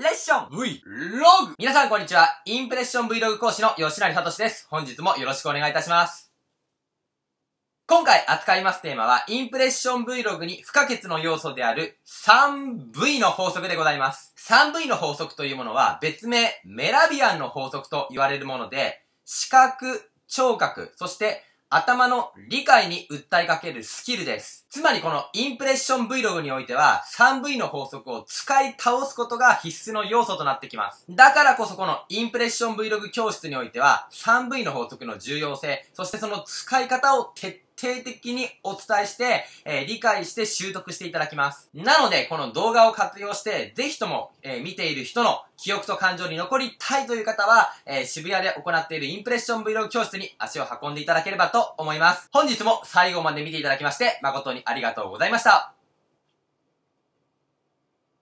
レッション V、ログ皆さんこんにちは。インプレッション Vlog 講師の吉成聡です。本日もよろしくお願いいたします。今回扱いますテーマは、インプレッション Vlog に不可欠の要素である 3V の法則でございます。3V の法則というものは、別名メラビアンの法則と言われるもので、視覚、聴覚、そして頭の理解に訴えかけるスキルです。つまりこのインプレッション Vlog においては 3V の法則を使い倒すことが必須の要素となってきます。だからこそこのインプレッション Vlog 教室においては 3V の法則の重要性、そしてその使い方を徹底底的にお伝えして、えー、理解して習得していただきます。なので、この動画を活用して、ぜひとも、えー、見ている人の記憶と感情に残りたいという方は、えー、渋谷で行っているインプレッション Vlog 教室に足を運んでいただければと思います。本日も最後まで見ていただきまして、誠にありがとうございました。